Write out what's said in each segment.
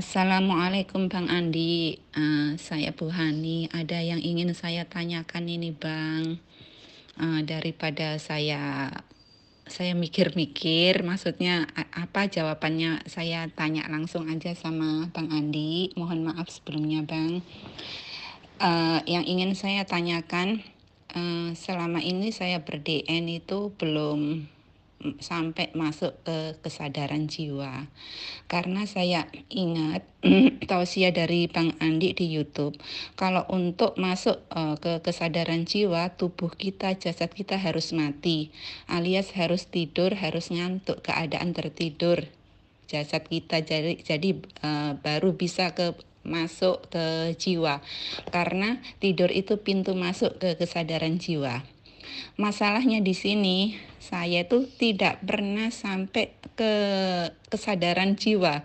Assalamualaikum Bang Andi, uh, saya Bu Hani. Ada yang ingin saya tanyakan ini Bang. Uh, daripada saya saya mikir-mikir, maksudnya apa jawabannya saya tanya langsung aja sama Bang Andi. Mohon maaf sebelumnya Bang. Uh, yang ingin saya tanyakan, uh, selama ini saya ber-DN itu belum sampai masuk ke kesadaran jiwa. Karena saya ingat tausiah dari Bang Andi di YouTube, kalau untuk masuk uh, ke kesadaran jiwa, tubuh kita, jasad kita harus mati, alias harus tidur, harus ngantuk, keadaan tertidur jasad kita jadi jadi uh, baru bisa ke masuk ke jiwa karena tidur itu pintu masuk ke kesadaran jiwa. Masalahnya di sini saya itu tidak pernah sampai ke kesadaran jiwa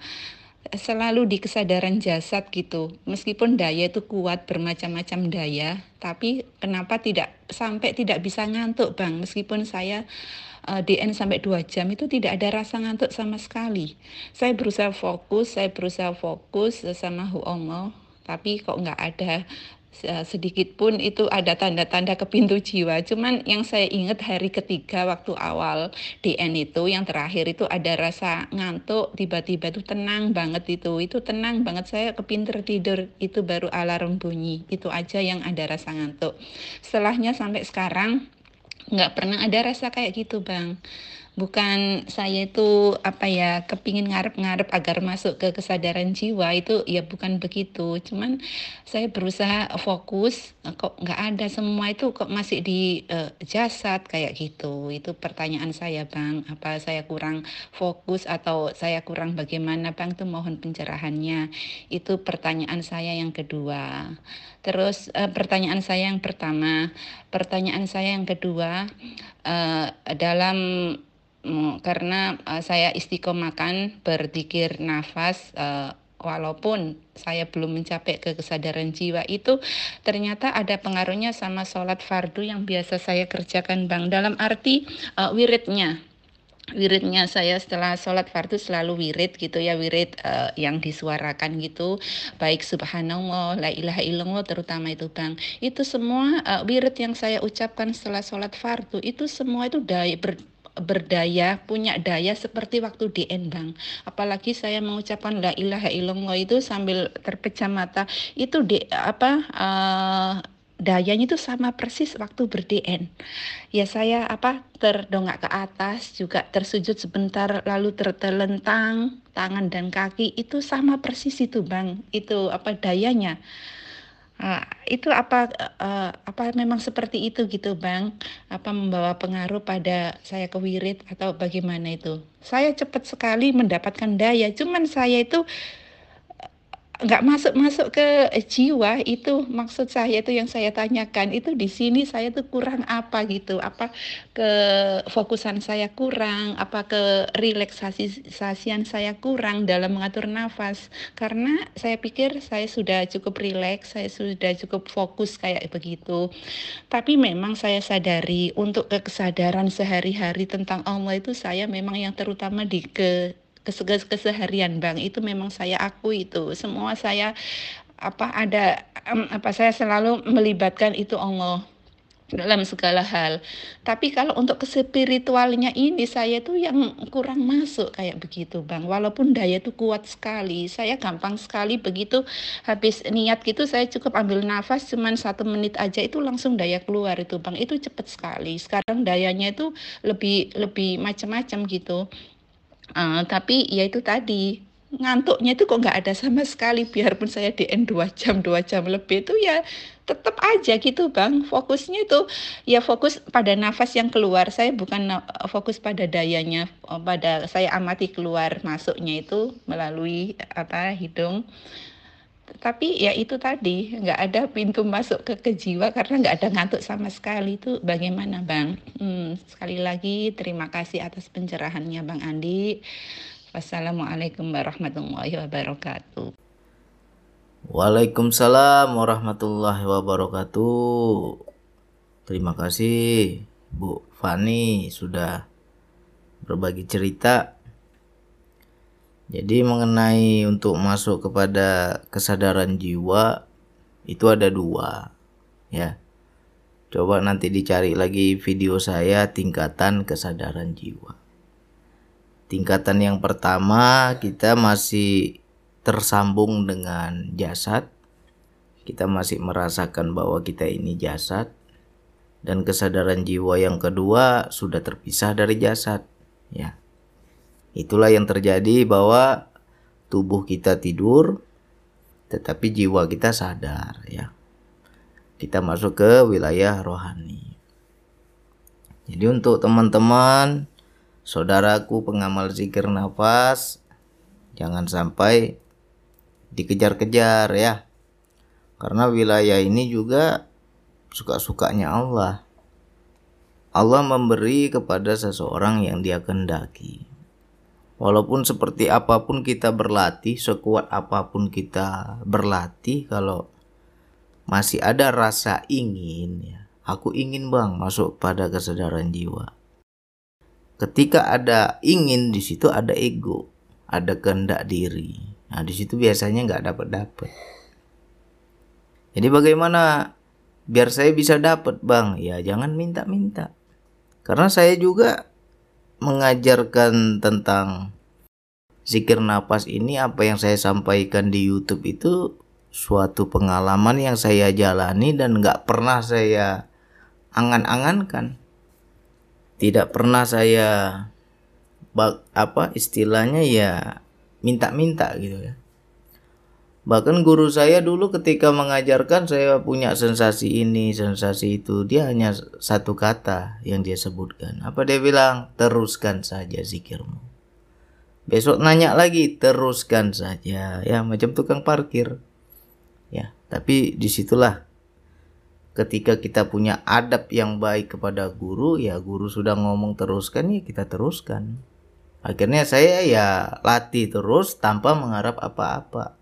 selalu di kesadaran jasad gitu. Meskipun daya itu kuat bermacam-macam daya, tapi kenapa tidak sampai tidak bisa ngantuk, Bang? Meskipun saya uh, eh, DN sampai 2 jam itu tidak ada rasa ngantuk sama sekali. Saya berusaha fokus, saya berusaha fokus sama Hu tapi kok nggak ada sedikit pun itu ada tanda-tanda ke pintu jiwa. Cuman yang saya ingat hari ketiga waktu awal DN itu yang terakhir itu ada rasa ngantuk, tiba-tiba itu tenang banget itu. Itu tenang banget saya kepinter tidur itu baru alarm bunyi. Itu aja yang ada rasa ngantuk. Setelahnya sampai sekarang nggak pernah ada rasa kayak gitu bang bukan saya itu apa ya kepingin ngarep-ngarep agar masuk ke kesadaran jiwa itu ya bukan begitu. Cuman saya berusaha fokus kok nggak ada semua itu kok masih di uh, jasad kayak gitu. Itu pertanyaan saya bang. Apa saya kurang fokus atau saya kurang bagaimana bang? Itu mohon pencerahannya. Itu pertanyaan saya yang kedua. Terus uh, pertanyaan saya yang pertama. Pertanyaan saya yang kedua uh, dalam karena uh, saya istiqomahkan berzikir nafas uh, walaupun saya belum mencapai ke kesadaran jiwa itu ternyata ada pengaruhnya sama sholat fardu yang biasa saya kerjakan bang. Dalam arti uh, wiridnya. Wiridnya saya setelah sholat fardu selalu wirid gitu ya wirid uh, yang disuarakan gitu. Baik subhanallah la ilaha illallah terutama itu bang. Itu semua uh, wirid yang saya ucapkan setelah sholat fardu itu semua itu daya ber, berdaya, punya daya seperti waktu di Endang. Apalagi saya mengucapkan la ilaha illallah itu sambil terpecah mata, itu di apa uh, dayanya itu sama persis waktu berdn. Ya saya apa terdongak ke atas juga tersujud sebentar lalu tertelentang tangan dan kaki itu sama persis itu bang itu apa dayanya Nah, itu apa uh, apa memang seperti itu gitu Bang? Apa membawa pengaruh pada saya ke wirid atau bagaimana itu? Saya cepat sekali mendapatkan daya, cuman saya itu nggak masuk-masuk ke jiwa itu maksud saya itu yang saya tanyakan. Itu di sini saya tuh kurang apa gitu? Apa ke fokusan saya kurang? Apa ke relaksasi sasian saya kurang dalam mengatur nafas? Karena saya pikir saya sudah cukup rileks saya sudah cukup fokus kayak begitu. Tapi memang saya sadari untuk kesadaran sehari-hari tentang Allah itu saya memang yang terutama di ke keseharian bang itu memang saya akui itu semua saya apa ada apa saya selalu melibatkan itu Allah dalam segala hal. Tapi kalau untuk kespiritualnya ini saya tuh yang kurang masuk kayak begitu bang. Walaupun daya tuh kuat sekali, saya gampang sekali begitu habis niat gitu saya cukup ambil nafas cuman satu menit aja itu langsung daya keluar itu bang. Itu cepet sekali. Sekarang dayanya itu lebih lebih macam-macam gitu. Uh, tapi ya itu tadi. Ngantuknya itu kok nggak ada sama sekali biarpun saya DN dua jam dua jam lebih itu ya tetap aja gitu bang. Fokusnya itu ya fokus pada nafas yang keluar. Saya bukan fokus pada dayanya oh, pada saya amati keluar masuknya itu melalui apa hidung tapi ya itu tadi nggak ada pintu masuk ke ke jiwa karena nggak ada ngantuk sama sekali. Itu bagaimana bang? Hmm, sekali lagi terima kasih atas pencerahannya bang Andi. Wassalamualaikum warahmatullahi wabarakatuh. Waalaikumsalam warahmatullahi wabarakatuh. Terima kasih Bu Fani sudah berbagi cerita Jadi mengenai untuk masuk kepada kesadaran jiwa itu ada dua ya. Coba nanti dicari lagi video saya tingkatan kesadaran jiwa. Tingkatan yang pertama kita masih tersambung dengan jasad. Kita masih merasakan bahwa kita ini jasad. Dan kesadaran jiwa yang kedua sudah terpisah dari jasad, ya. Itulah yang terjadi bahwa tubuh kita tidur tetapi jiwa kita sadar, ya. Kita masuk ke wilayah rohani. Jadi untuk teman-teman saudaraku pengamal zikir nafas jangan sampai dikejar-kejar ya karena wilayah ini juga suka-sukanya Allah Allah memberi kepada seseorang yang dia kendaki walaupun seperti apa pun kita berlatih sekuat apa pun kita berlatih kalau masih ada rasa ingin ya aku ingin bang masuk pada kesadaran jiwa. Ketika ada ingin di situ ada ego ada kehendak diri. Nah di situ biasanya nggak dapat dapat jadi bagaimana biar saya bisa dapat bang? Ya jangan minta-minta. Karena saya juga mengajarkan tentang zikir nafas ini apa yang saya sampaikan di YouTube itu suatu pengalaman yang saya jalani dan nggak pernah saya angan-angankan tidak pernah saya apa istilahnya ya minta-minta gitu ya. Bahkan guru saya dulu ketika mengajarkan saya punya sensasi ini, sensasi itu, dia hanya satu kata yang dia sebutkan. Apa dia bilang? Teruskan saja zikirmu. Besok nanya lagi, teruskan saja. Ya, macam tukang parkir. Ya, tapi di situlah ketika kita punya adab yang baik kepada guru ya guru sudah ngomong teruskan ya kita teruskan akhirnya saya ya latih terus tanpa mengharap apa-apa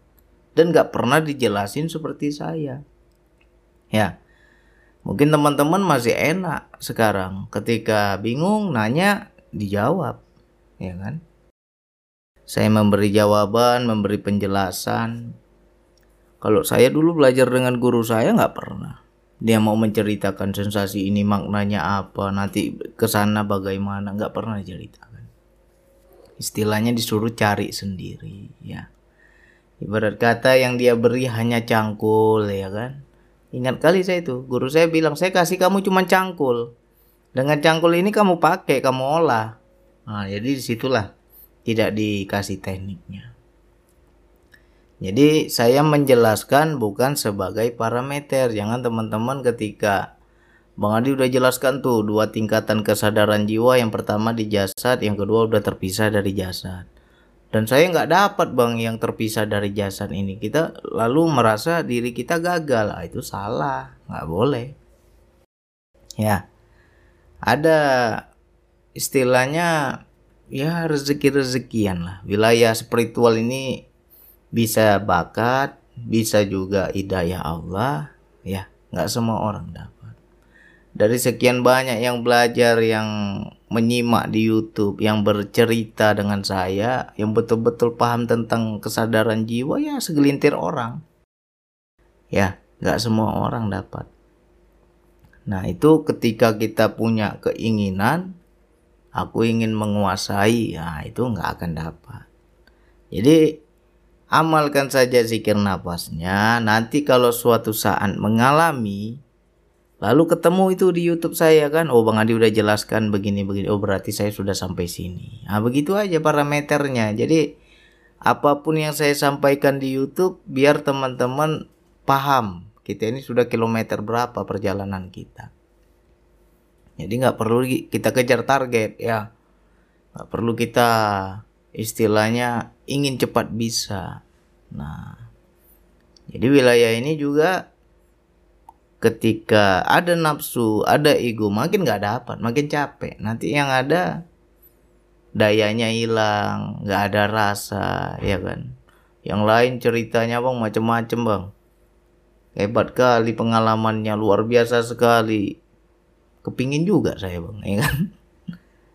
dan gak pernah dijelasin seperti saya. Ya mungkin teman-teman masih enak sekarang. Ketika bingung nanya dijawab. Ya kan? Saya memberi jawaban memberi penjelasan. Kalau saya dulu belajar dengan guru saya nggak pernah. Dia mau menceritakan sensasi ini maknanya apa nanti ke sana bagaimana nggak pernah diceritakan istilahnya disuruh cari sendiri ya ibarat kata yang dia beri hanya cangkul ya kan ingat kali saya itu guru saya bilang saya kasih kamu cuma cangkul dengan cangkul ini kamu pakai kamu olah nah jadi di situlah tidak dikasih tekniknya jadi saya menjelaskan bukan sebagai parameter. Jangan teman-teman ketika Bang Adi udah jelaskan tuh dua tingkatan kesadaran jiwa. Yang pertama di jasad, yang kedua udah terpisah dari jasad. Dan saya nggak dapat bang yang terpisah dari jasad ini. Kita lalu merasa diri kita gagal. Ah, itu salah, nggak boleh. Ya, ada istilahnya ya rezeki-rezekian lah. Wilayah spiritual ini bisa bakat, bisa juga hidayah Allah, ya nggak semua orang dapat. Dari sekian banyak yang belajar, yang menyimak di YouTube, yang bercerita dengan saya, yang betul-betul paham tentang kesadaran jiwa, ya segelintir orang. Ya, nggak semua orang dapat. Nah, itu ketika kita punya keinginan, aku ingin menguasai, ya itu nggak akan dapat. Jadi amalkan saja zikir nafasnya. Nanti kalau suatu saat mengalami, lalu ketemu itu di YouTube saya kan, oh Bang Adi udah jelaskan begini-begini, oh berarti saya sudah sampai sini. Nah begitu aja parameternya. Jadi apa pun yang saya sampaikan di YouTube, biar teman-teman paham kita ini sudah kilometer berapa perjalanan kita. Jadi nggak perlu kita kejar target ya, nggak perlu kita istilahnya ingin cepat bisa. Nah, jadi wilayah ini juga ketika ada nafsu, ada ego, makin nggak dapat, makin capek. Nanti yang ada dayanya hilang, nggak ada rasa, ya kan. Yang lain ceritanya bang macem-macem bang. Hebat kali pengalamannya, luar biasa sekali. Kepingin juga saya bang, ya kan.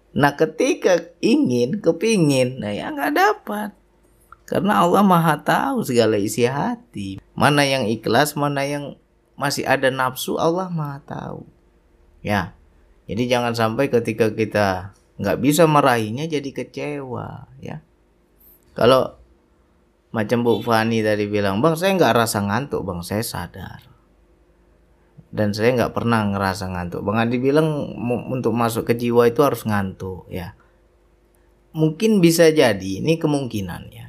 Nah ketika ingin, kepingin, nah ya nggak dapat. Karena Allah Maha tahu segala isi hati. Mana yang ikhlas, mana yang masih ada nafsu, Allah Maha tahu. Ya. Jadi jangan sampai ketika kita nggak bisa meraihnya jadi kecewa, ya. Kalau macam Bu Fani tadi bilang, Bang saya nggak rasa ngantuk, Bang saya sadar. Dan saya nggak pernah ngerasa ngantuk. Bang Adi bilang untuk masuk ke jiwa itu harus ngantuk, ya. Mungkin bisa jadi, ini kemungkinan ya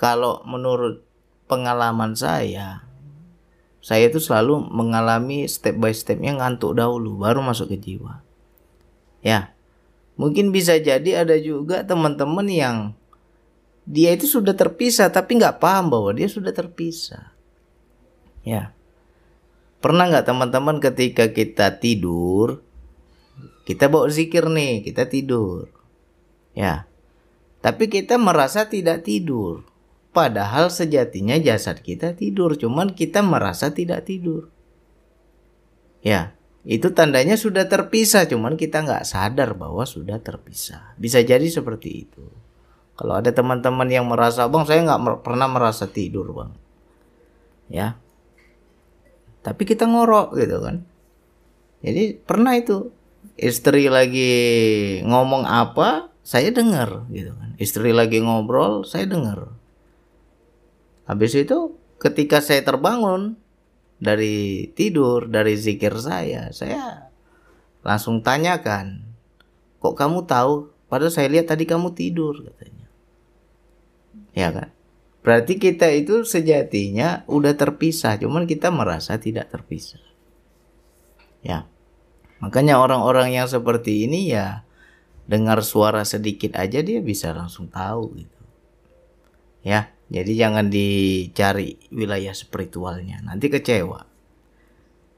kalau menurut pengalaman saya saya itu selalu mengalami step by stepnya ngantuk dahulu baru masuk ke jiwa. Ya mungkin bisa jadi ada juga teman-teman yang dia itu sudah terpisah tapi nggak paham bahwa dia sudah terpisah. Ya pernah nggak teman-teman ketika kita tidur kita bawa zikir nih kita tidur. Ya tapi kita merasa tidak tidur Padahal sejatinya jasad kita tidur, cuman kita merasa tidak tidur. Ya, itu tandanya sudah terpisah, cuman kita nggak sadar bahwa sudah terpisah. Bisa jadi seperti itu. Kalau ada teman-teman yang merasa, bang saya nggak pernah merasa tidur bang, ya. Tapi kita ngorok gitu kan. Jadi pernah itu istri lagi ngomong apa, saya dengar gitu kan. Istri lagi ngobrol, saya dengar Habis itu ketika saya terbangun dari tidur, dari zikir saya, saya langsung tanyakan, kok kamu tahu? Padahal saya lihat tadi kamu tidur katanya. Ya kan? Berarti kita itu sejatinya udah terpisah, cuman kita merasa tidak terpisah. Ya. Makanya orang-orang yang seperti ini ya dengar suara sedikit aja dia bisa langsung tahu gitu. Ya. Jadi jangan dicari wilayah spiritualnya, nanti kecewa.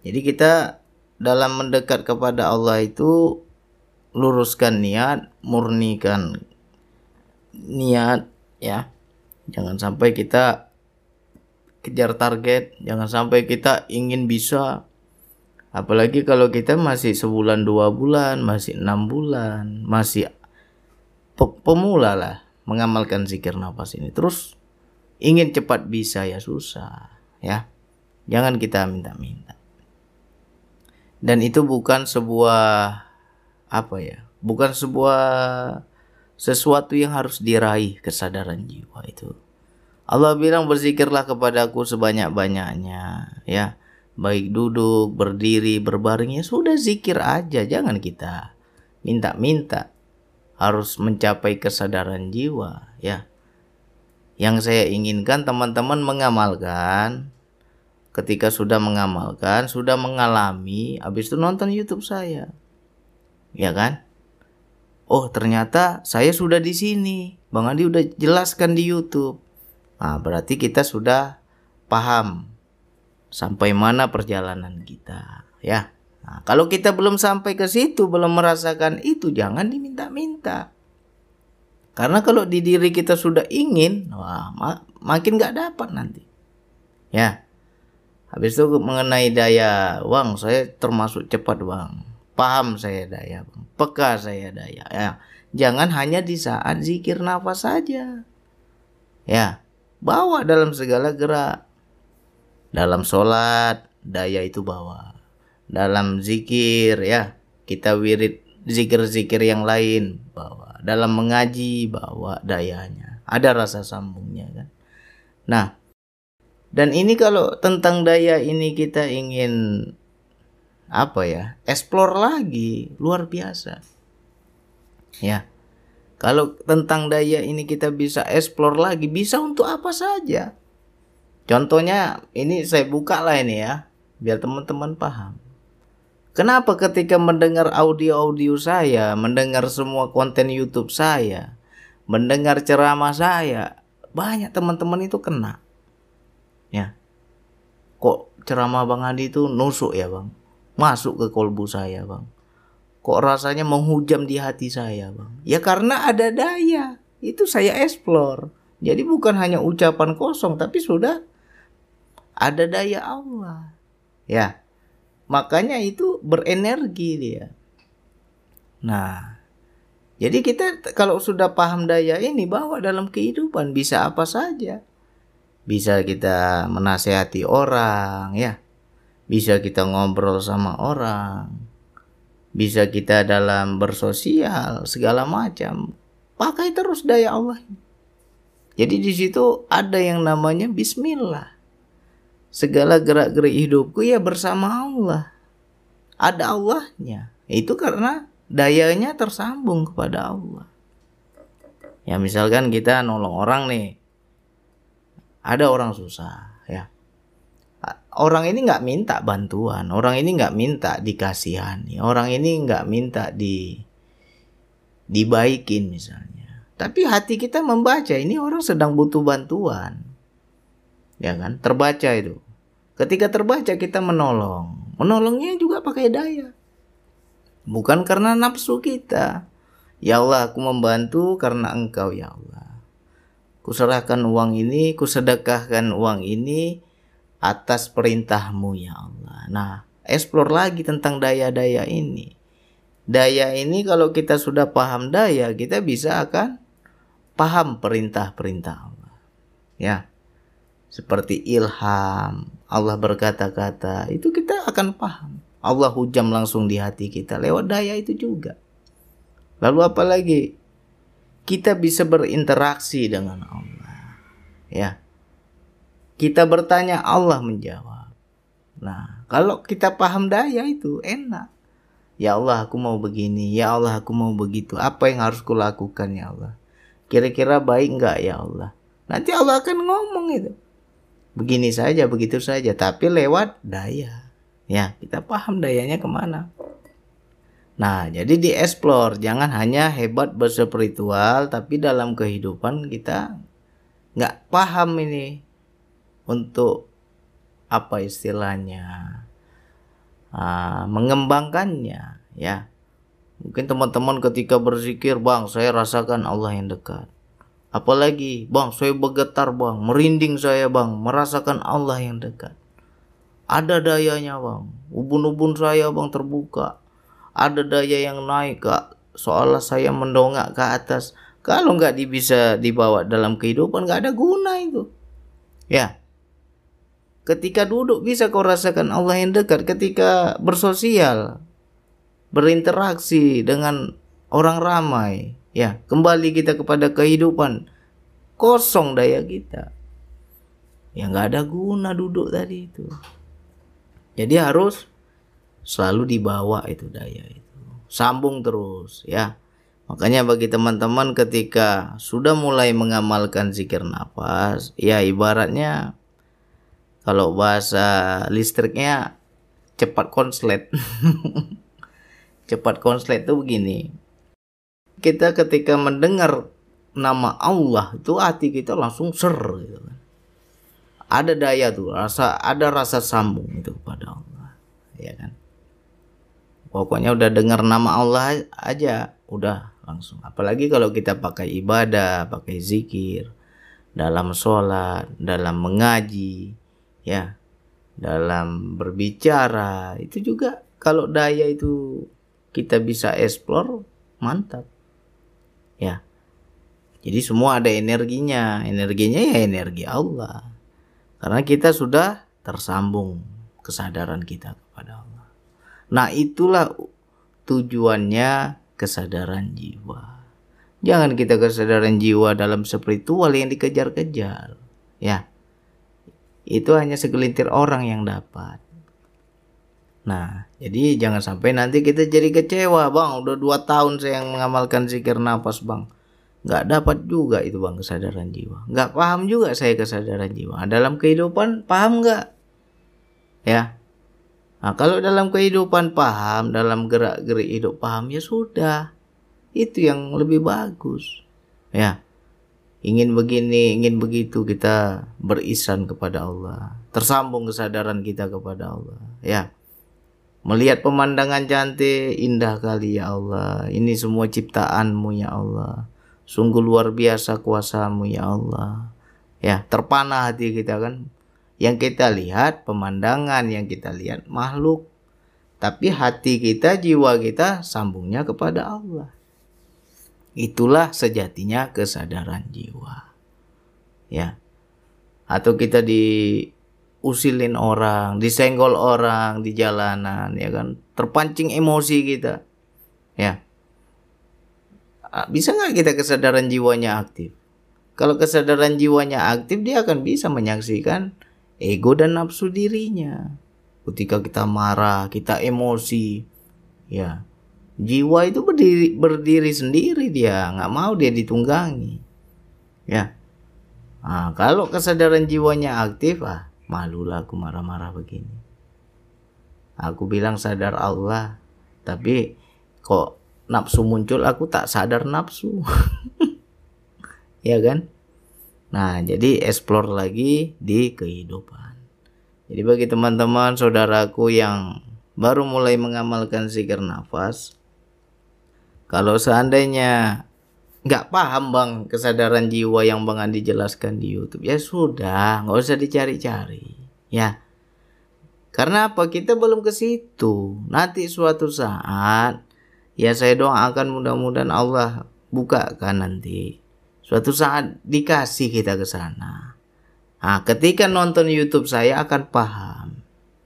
Jadi kita dalam mendekat kepada Allah itu luruskan niat, murnikan niat ya. Jangan sampai kita kejar target, jangan sampai kita ingin bisa apalagi kalau kita masih sebulan dua bulan, masih enam bulan, masih pemula lah mengamalkan zikir nafas ini. Terus ingin cepat bisa ya susah ya. Jangan kita minta-minta. Dan itu bukan sebuah apa ya bukan sebuah sesuatu yang harus diraih kesadaran jiwa itu. Allah bilang berzikirlah kepadaku sebanyak-banyaknya ya. Baik duduk berdiri berbaring ya sudah zikir aja. Jangan kita minta-minta. Harus mencapai kesadaran jiwa ya yang saya inginkan teman-teman mengamalkan ketika sudah mengamalkan, sudah mengalami, habis itu nonton YouTube saya. Ya kan? Oh, ternyata saya sudah di sini. Bang Andi udah jelaskan di YouTube. Nah, berarti kita sudah paham sampai mana perjalanan kita, ya. Nah, kalau kita belum sampai ke situ, belum merasakan itu, jangan diminta-minta. Karena kalau di diri kita sudah ingin, wah mak makin nggak dapat nanti. Ya. Habis itu mengenai daya uang, saya termasuk cepat bang. Paham saya daya bang. Peka saya daya. Ya. Jangan hanya di saat zikir nafas saja. Ya. Bawa dalam segala gerak. Dalam sholat, daya itu bawa. Dalam zikir ya. Kita wirid zikir-zikir yang lain bawa dalam mengaji bawa dayanya. Ada rasa sambungnya kan? Nah dan ini kalau tentang daya ini kita ingin apa ya explore lagi luar biasa. Ya kalau tentang daya ini kita bisa explore lagi bisa untuk apa saja. Contohnya ini saya buka lah ini ya biar teman-teman paham Kenapa ketika mendengar audio-audio saya, mendengar semua konten YouTube saya, mendengar ceramah saya, banyak teman-teman itu kena. Ya. Kok ceramah Bang Adi itu nusuk ya, Bang? Masuk ke kolbu saya, Bang. Kok rasanya menghujam di hati saya, Bang? Ya karena ada daya. Itu saya explore. Jadi bukan hanya ucapan kosong, tapi sudah ada daya Allah. Ya, Makanya itu berenergi dia. Nah, Jadi kita kalau sudah paham daya ini bawa dalam kehidupan bisa apa saja. Bisa kita menasehati orang ya. Bisa kita ngobrol sama orang. Bisa kita dalam bersosial segala macam. Pakai terus daya Allah. Jadi di situ ada yang namanya bismillah. Segala gerak-gerik hidupku ya bersama Allah. Ada Allahnya. Itu karena dayanya tersambung kepada Allah. Ya misalkan kita nolong orang nih. Ada orang susah ya. Orang ini nggak minta bantuan, orang ini nggak minta dikasihani, orang ini nggak minta di dibaikin misalnya. Tapi hati kita membaca ini orang sedang butuh bantuan. Ya kan? Terbaca itu. Ketika terbaca kita menolong. Menolongnya juga pakai daya bukan karena nafsu kita. Ya Allah, aku membantu karena Engkau ya Allah. Kuserahkan uang ini, kusedekahkan uang ini atas perintahmu ya Allah. Nah, explore lagi tentang daya-daya ini. Daya ini kalau kita sudah paham daya, kita bisa akan paham perintah-perintah Allah. Ya. Seperti ilham, Allah berkata-kata, itu kita akan paham. Allah hujam langsung di hati kita lewat daya itu juga. Lalu apa lagi? Kita bisa berinteraksi dengan Allah. Ya. Kita bertanya Allah menjawab. Nah, kalau kita paham daya itu enak. Ya Allah, aku mau begini. Ya Allah, aku mau begitu. Apa yang harus kulakukan ya Allah? Kira-kira baik nggak ya Allah? Nanti Allah akan ngomong itu. Begini saja, begitu saja. Tapi lewat daya. Ya, kita paham dayanya ke mana. Nah, jadi di explore jangan hanya hebat berspiritual, tapi dalam kehidupan kita nggak paham ini untuk apa istilahnya uh, mengembangkannya ya mungkin teman-teman ketika berzikir bang saya rasakan Allah yang dekat apalagi bang saya bergetar bang merinding saya bang merasakan Allah yang dekat ada dayanya bang. Ubun-ubun saya bang terbuka. Ada daya yang naik kak. Seolah saya mendongak ke atas. Kalau nggak bisa dibawa dalam kehidupan nggak ada guna itu. Ya. Ketika duduk bisa kau rasakan Allah yang dekat. Ketika bersosial, berinteraksi dengan orang ramai, ya kembali kita kepada kehidupan kosong daya kita. Ya nggak ada guna duduk tadi itu. Jadi harus selalu dibawa itu daya itu. Sambung terus ya. Makanya bagi teman-teman ketika sudah mulai mengamalkan zikir nafas, ya ibaratnya kalau bahasa listriknya cepat konslet. cepat konslet itu begini. Kita ketika mendengar nama Allah itu hati kita langsung ser gitu kan. Ada daya tuh rasa ada rasa sambung itu kepada Allah ya kan. Pokoknya udah dengar nama Allah aja udah langsung. Apalagi kalau kita pakai ibadah pakai zikir dalam sholat dalam mengaji ya dalam berbicara itu juga kalau daya itu kita bisa explore mantap ya jadi semua ada energinya energinya ya energi Allah karena kita sudah tersambung kesadaran kita kepada Allah. Nah, itulah tujuannya kesadaran jiwa. Jangan kita kesadaran jiwa dalam spiritual yang dikejar-kejar. Ya. Itu hanya segelintir orang yang dapat. Nah, jadi jangan sampai nanti kita jadi kecewa, Bang. Udah dua tahun saya yang mengamalkan zikir nafas, Bang. Nggak dapat juga itu bang kesadaran jiwa. Nggak paham juga saya kesadaran jiwa. Dalam kehidupan paham nggak? Ya. Nah kalau dalam kehidupan paham dalam gerak gerik hidup paham ya sudah. Itu yang lebih bagus. Ya. Ingin begini ingin begitu kita berisan kepada Allah. Tersambung kesadaran kita kepada Allah. Ya melihat pemandangan cantik indah kali ya Allah ini semua ciptaanmu ya Allah Sungguh luar biasa kuasamu ya Allah. Ya, terpana hati kita kan. Yang kita lihat pemandangan, yang kita lihat makhluk. Tapi hati kita, jiwa kita sambungnya kepada Allah. Itulah sejatinya kesadaran jiwa. Ya. Atau kita diusilin orang, disenggol orang di jalanan, ya kan? Terpancing emosi kita. Ya. Bisa nggak kita kesadaran jiwanya aktif? Kalau kesadaran jiwanya aktif, dia akan bisa menyaksikan ego dan nafsu dirinya. Ketika kita marah, kita emosi, ya jiwa itu berdiri berdiri sendiri dia nggak mau dia ditunggangi ya nah, kalau kesadaran jiwanya aktif ah malulah aku marah-marah begini. Aku bilang sadar Allah tapi kok nafsu muncul aku tak sadar nafsu. Ya kan? Nah jadi explore lagi di kehidupan. Jadi bagi teman-teman saudaraku yang baru mulai mengamalkan zikir nafas kalau seandainya nggak paham bang kesadaran jiwa yang bang Andi jelaskan di YouTube ya sudah nggak usah dicari-cari ya karena apa kita belum ke situ nanti suatu saat ya saya doakan mudah-mudahan Allah bukakan nanti suatu saat dikasih kita ke sana nah ketika nonton YouTube saya akan paham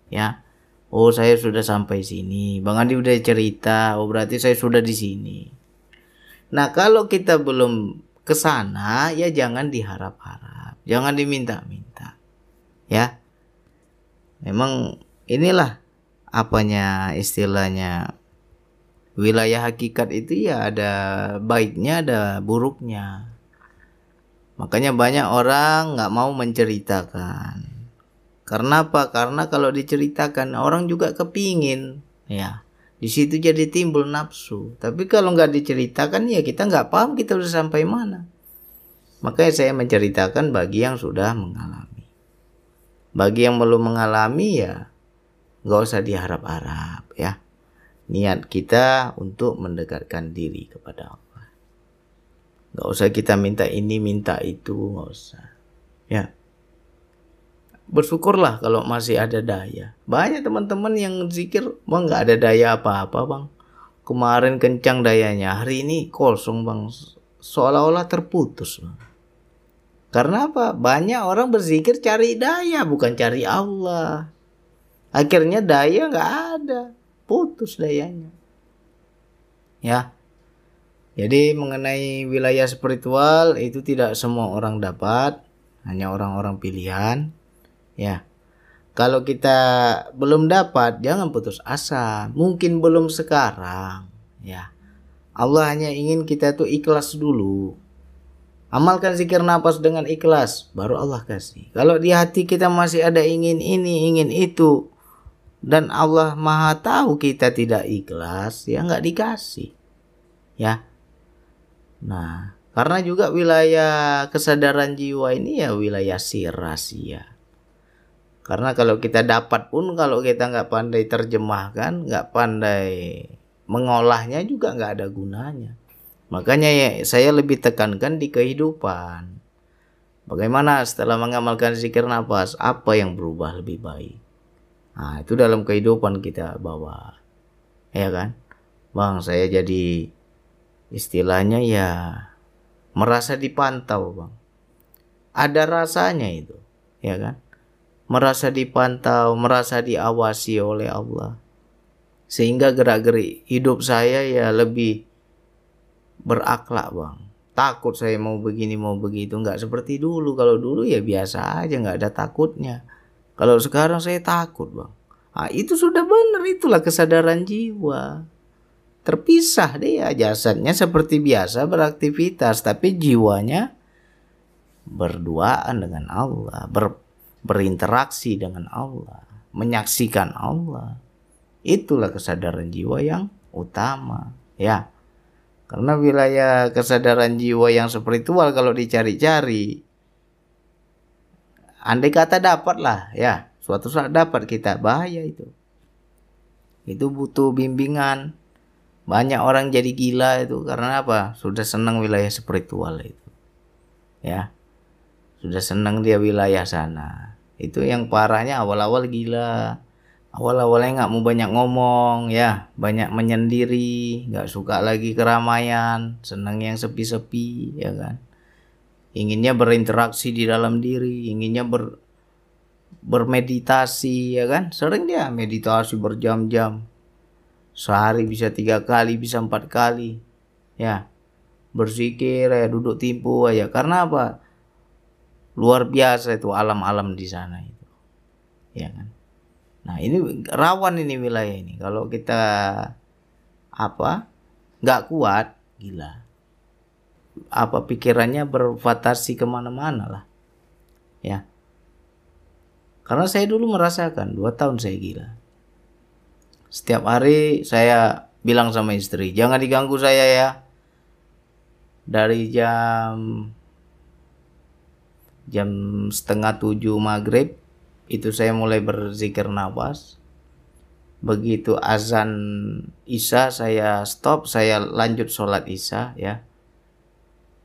ya Oh saya sudah sampai sini. Bang Andi udah cerita. Oh berarti saya sudah di sini. Nah kalau kita belum ke sana ya jangan diharap-harap. Jangan diminta-minta. Ya. Memang inilah apanya istilahnya wilayah hakikat itu ya ada baiknya ada buruknya. Makanya banyak orang nggak mau menceritakan karena apa? Karena kalau diceritakan orang juga kepingin, ya. Di situ jadi timbul nafsu. Tapi kalau nggak diceritakan ya kita nggak paham kita udah sampai mana. Makanya saya menceritakan bagi yang sudah mengalami. Bagi yang belum mengalami ya nggak usah diharap-harap ya. Niat kita untuk mendekatkan diri kepada Allah. Nggak usah kita minta ini minta itu nggak usah. Ya bersyukurlah kalau masih ada daya. Banyak teman-teman yang zikir, bang nggak ada daya apa-apa bang. Kemarin kencang dayanya, hari ini kosong bang. Seolah-olah terputus bang. Karena apa? Banyak orang berzikir cari daya, bukan cari Allah. Akhirnya daya nggak ada, putus dayanya. Ya, jadi mengenai wilayah spiritual itu tidak semua orang dapat, hanya orang-orang pilihan Ya. Kalau kita belum dapat, jangan putus asa. Mungkin belum sekarang, ya. Allah hanya ingin kita tuh ikhlas dulu. Amalkan zikir nafas dengan ikhlas, baru Allah kasih. Kalau di hati kita masih ada ingin ini, ingin itu, dan Allah Maha tahu kita tidak ikhlas, ya nggak dikasih, ya. Nah, karena juga wilayah kesadaran jiwa ini ya wilayah sirasia. Karena kalau kita dapat pun kalau kita nggak pandai terjemahkan, nggak pandai mengolahnya juga nggak ada gunanya. Makanya ya saya lebih tekankan di kehidupan. Bagaimana setelah mengamalkan zikir nafas, apa yang berubah lebih baik? Nah, itu dalam kehidupan kita bawa. Ya kan? Bang, saya jadi istilahnya ya merasa dipantau, Bang. Ada rasanya itu, ya kan? Merasa dipantau, merasa diawasi oleh Allah. Sehingga gerak-gerik hidup saya ya lebih berakhlak bang. Takut saya mau begini mau begitu nggak seperti dulu. Kalau dulu ya biasa aja nggak ada takutnya. Kalau sekarang saya takut bang. Nah, itu sudah benar itulah kesadaran jiwa. Terpisah dia jasadnya seperti biasa beraktivitas tapi jiwanya berduaan dengan Allah, ber, berinteraksi dengan Allah, menyaksikan Allah. Itulah kesadaran jiwa yang utama, ya. Karena wilayah kesadaran jiwa yang spiritual kalau dicari-cari andai kata dapat lah ya, suatu saat dapat kita bahaya itu. Itu butuh bimbingan. Banyak orang jadi gila itu karena apa? Sudah senang wilayah spiritual itu. Ya. Sudah senang dia wilayah sana. Itu yang parahnya awal-awal gila. awal-awalnya nggak mau banyak ngomong ya. Banyak menyendiri nggak suka lagi keramaian senang yang sepi-sepi ya kan. Inginnya berinteraksi di dalam diri inginnya ber bermeditasi ya kan. Sering dia meditasi berjam-jam. Sehari bisa tiga kali bisa empat kali ya. Berzikir ya duduk timpu aja. Karena apa luar biasa itu alam-alam di sana itu ya kan Nah ini rawan ini wilayah ini. Kalau kita apa nggak kuat, gila. Apa pikirannya berfantasi ke mana-mana lah, ya. Karena saya dulu merasakan dua tahun saya gila. Setiap hari saya bilang sama istri, jangan diganggu saya ya. Dari jam jam setengah tujuh maghrib itu saya mulai berzikir nafas. Begitu azan isya saya stop saya lanjut sholat isya ya.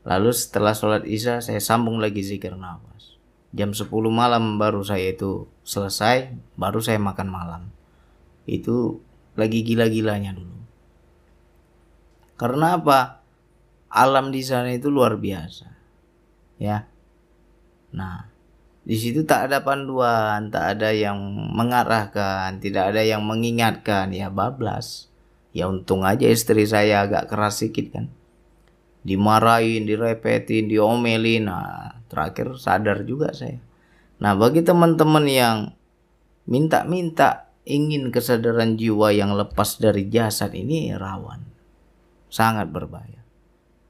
Lalu setelah sholat isya saya sambung lagi zikir nafas. Jam 10 malam baru saya itu selesai baru saya makan malam. Itu lagi gila-gilanya dulu. Karena apa? Alam di sana itu luar biasa ya nah di situ tak ada panduan, tak ada yang mengarahkan, tidak ada yang mengingatkan, ya bablas. Ya untung aja istri saya agak keras sedikit kan. Dimarahin, direpetin, diomelin. Nah, terakhir sadar juga saya. Nah, bagi teman-teman yang minta-minta ingin kesadaran jiwa yang lepas dari jasad ini rawan. Sangat berbahaya.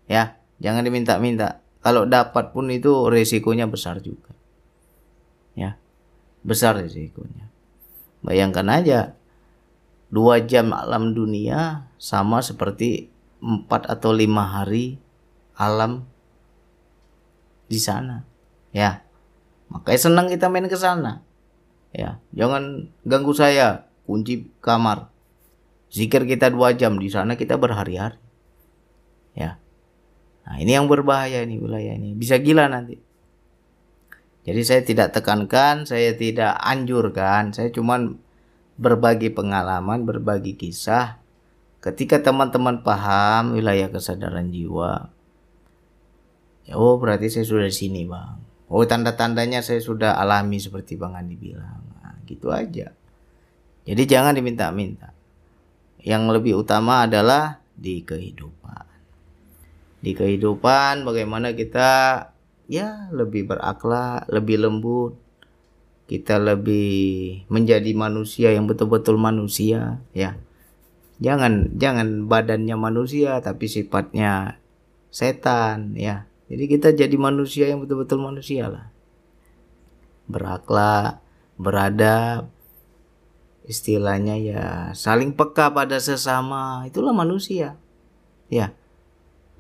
Ya, jangan diminta-minta. Kalau dapat pun itu resikonya besar juga. Ya besar risikonya bayangkan aja dua jam alam dunia sama seperti empat atau lima hari alam di sana. Ya makanya senang kita main ke sana. Ya jangan ganggu saya. Kunci kamar. Zikir kita dua jam di sana kita berhari-hari. Ya nah ini yang berbahaya ini wilayah ini bisa gila nanti jadi saya tidak tekankan, saya tidak anjurkan, saya cuma berbagi pengalaman, berbagi kisah. Ketika teman-teman paham wilayah kesadaran jiwa, ya oh berarti saya sudah di sini bang. Oh tanda-tandanya saya sudah alami seperti bang Andi bilang. Nah, gitu aja. Jadi jangan diminta-minta. Yang lebih utama adalah di kehidupan. Di kehidupan bagaimana kita ya lebih berakhlak, lebih lembut. Kita lebih menjadi manusia yang betul-betul manusia, ya. Jangan jangan badannya manusia tapi sifatnya setan, ya. Jadi kita jadi manusia yang betul-betul manusia lah. Berakhlak, beradab, istilahnya ya saling peka pada sesama, itulah manusia. Ya.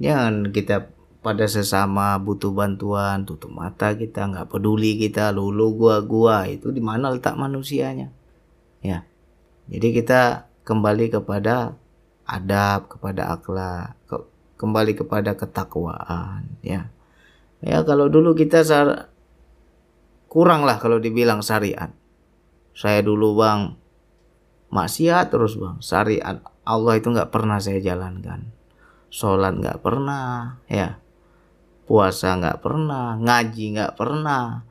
Jangan kita pada sesama butuh bantuan tutup mata kita nggak peduli kita lulu gua gua itu di mana letak manusianya. Ya jadi kita kembali kepada adab kepada akhlak ke, kembali kepada ketakwaan ya. Ya kalau dulu kita sar kurang lah kalau dibilang syariat. Saya dulu bang maksiat terus bang. Syariat Allah itu nggak pernah saya jalankan sholat nggak pernah ya puasa nggak pernah, ngaji nggak pernah,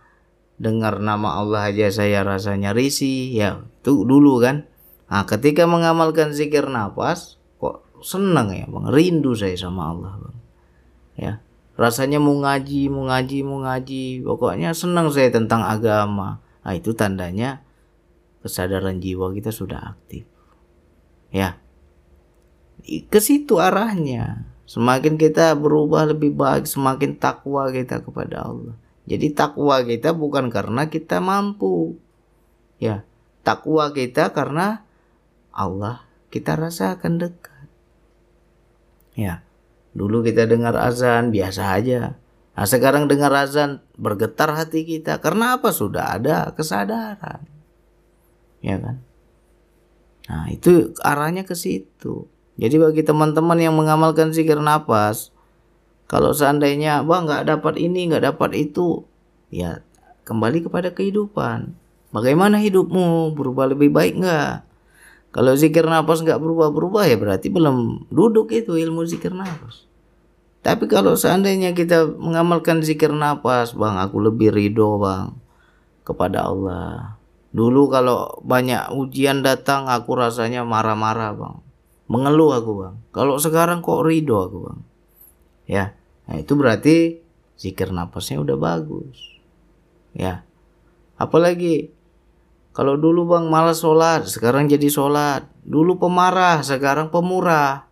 dengar nama Allah aja saya rasanya risih, ya itu dulu kan. Nah, ketika mengamalkan zikir nafas, kok senang ya bang, rindu saya sama Allah bang. Ya, rasanya mau ngaji, mau ngaji, mau ngaji, pokoknya senang saya tentang agama. Nah, itu tandanya kesadaran jiwa kita sudah aktif. Ya, ke situ arahnya. Semakin kita berubah lebih baik, semakin takwa kita kepada Allah. Jadi takwa kita bukan karena kita mampu. Ya, takwa kita karena Allah kita rasakan dekat. Ya, dulu kita dengar azan biasa aja. Nah, sekarang dengar azan bergetar hati kita. Karena apa? Sudah ada kesadaran. Ya kan? Nah, itu arahnya ke situ. Jadi bagi teman-teman yang mengamalkan zikir nafas, kalau seandainya bang nggak dapat ini nggak dapat itu, ya kembali kepada kehidupan. bagaimana hidupmu? Berubah lebih baik nggak? Kalau zikir nafas nggak berubah-berubah ya berarti belum duduk itu ilmu zikir nafas. Tapi kalau seandainya kita mengamalkan zikir nafas bang aku lebih ridho bang kepada Allah. Dulu kalau banyak ujian datang aku rasanya marah-marah bang mengeluh aku bang kalau sekarang kok ridho aku bang ya nah itu berarti zikir napasnya udah bagus ya apalagi kalau dulu bang malas sholat, sekarang jadi sholat. Dulu pemarah, sekarang pemurah.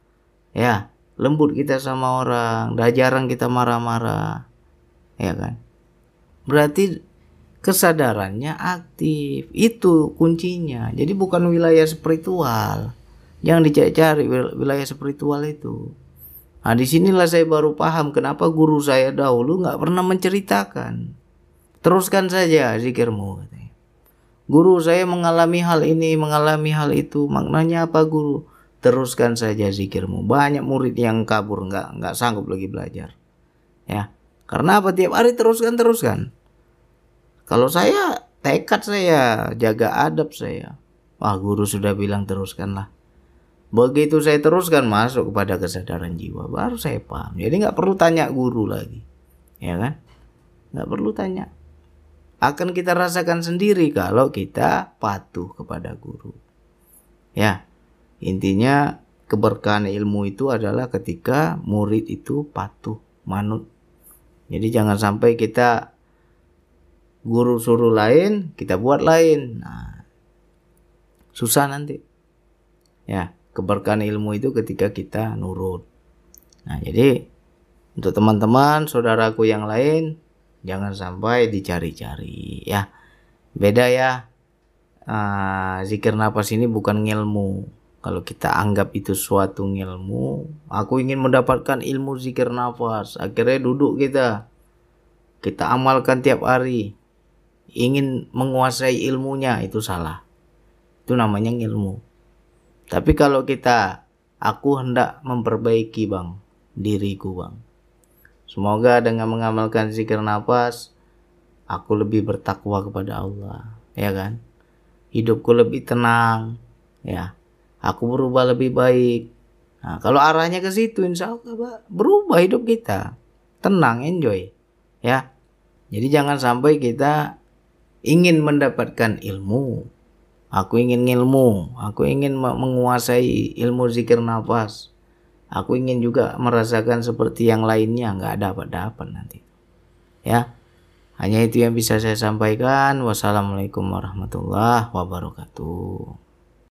Ya, lembut kita sama orang, dah jarang kita marah-marah. Ya kan? Berarti kesadarannya aktif. Itu kuncinya. Jadi bukan wilayah spiritual. Jangan dicari-cari wilayah spiritual itu. Nah di sinilah saya baru paham kenapa guru saya dahulu nggak pernah menceritakan. Teruskan saja zikirmu. Guru saya mengalami hal ini, mengalami hal itu. Maknanya apa guru? Teruskan saja zikirmu. Banyak murid yang kabur, nggak nggak sanggup lagi belajar. Ya, karena apa? Tiap hari teruskan teruskan. Kalau saya tekad saya jaga adab saya. Wah guru sudah bilang teruskanlah. Begitu saya teruskan masuk kepada kesadaran jiwa, baru saya paham. Jadi nggak perlu tanya guru lagi, ya kan? Nggak perlu tanya akan kita rasakan sendiri kalau kita patuh kepada guru. Ya, intinya keberkahan ilmu itu adalah ketika murid itu patuh, manut. Jadi jangan sampai kita guru suruh lain, kita buat lain. Nah, susah nanti. Ya, keberkahan ilmu itu ketika kita nurut. Nah, jadi untuk teman-teman, saudaraku yang lain, jangan sampai dicari-cari ya. Beda ya. Uh, zikir nafas ini bukan ngilmu. Kalau kita anggap itu suatu ngilmu aku ingin mendapatkan ilmu zikir nafas akhirnya duduk kita. Kita amalkan tiap hari. Ingin menguasai ilmunya itu salah. Itu namanya ngilmu tapi kalau kita aku hendak memperbaiki bang diriku bang Semoga dengan mengamalkan zikir nafas, aku lebih bertakwa kepada Allah, ya kan? Hidupku lebih tenang, ya. Aku berubah lebih baik. Nah, kalau arahnya ke situ, insya Allah berubah hidup kita, tenang, enjoy, ya. Jadi jangan sampai kita ingin mendapatkan ilmu. Aku ingin ilmu, aku ingin menguasai ilmu zikir nafas Aku ingin juga merasakan seperti yang lainnya, nggak dapat-dapat nanti. Ya, hanya itu yang bisa saya sampaikan. Wassalamualaikum warahmatullahi wabarakatuh.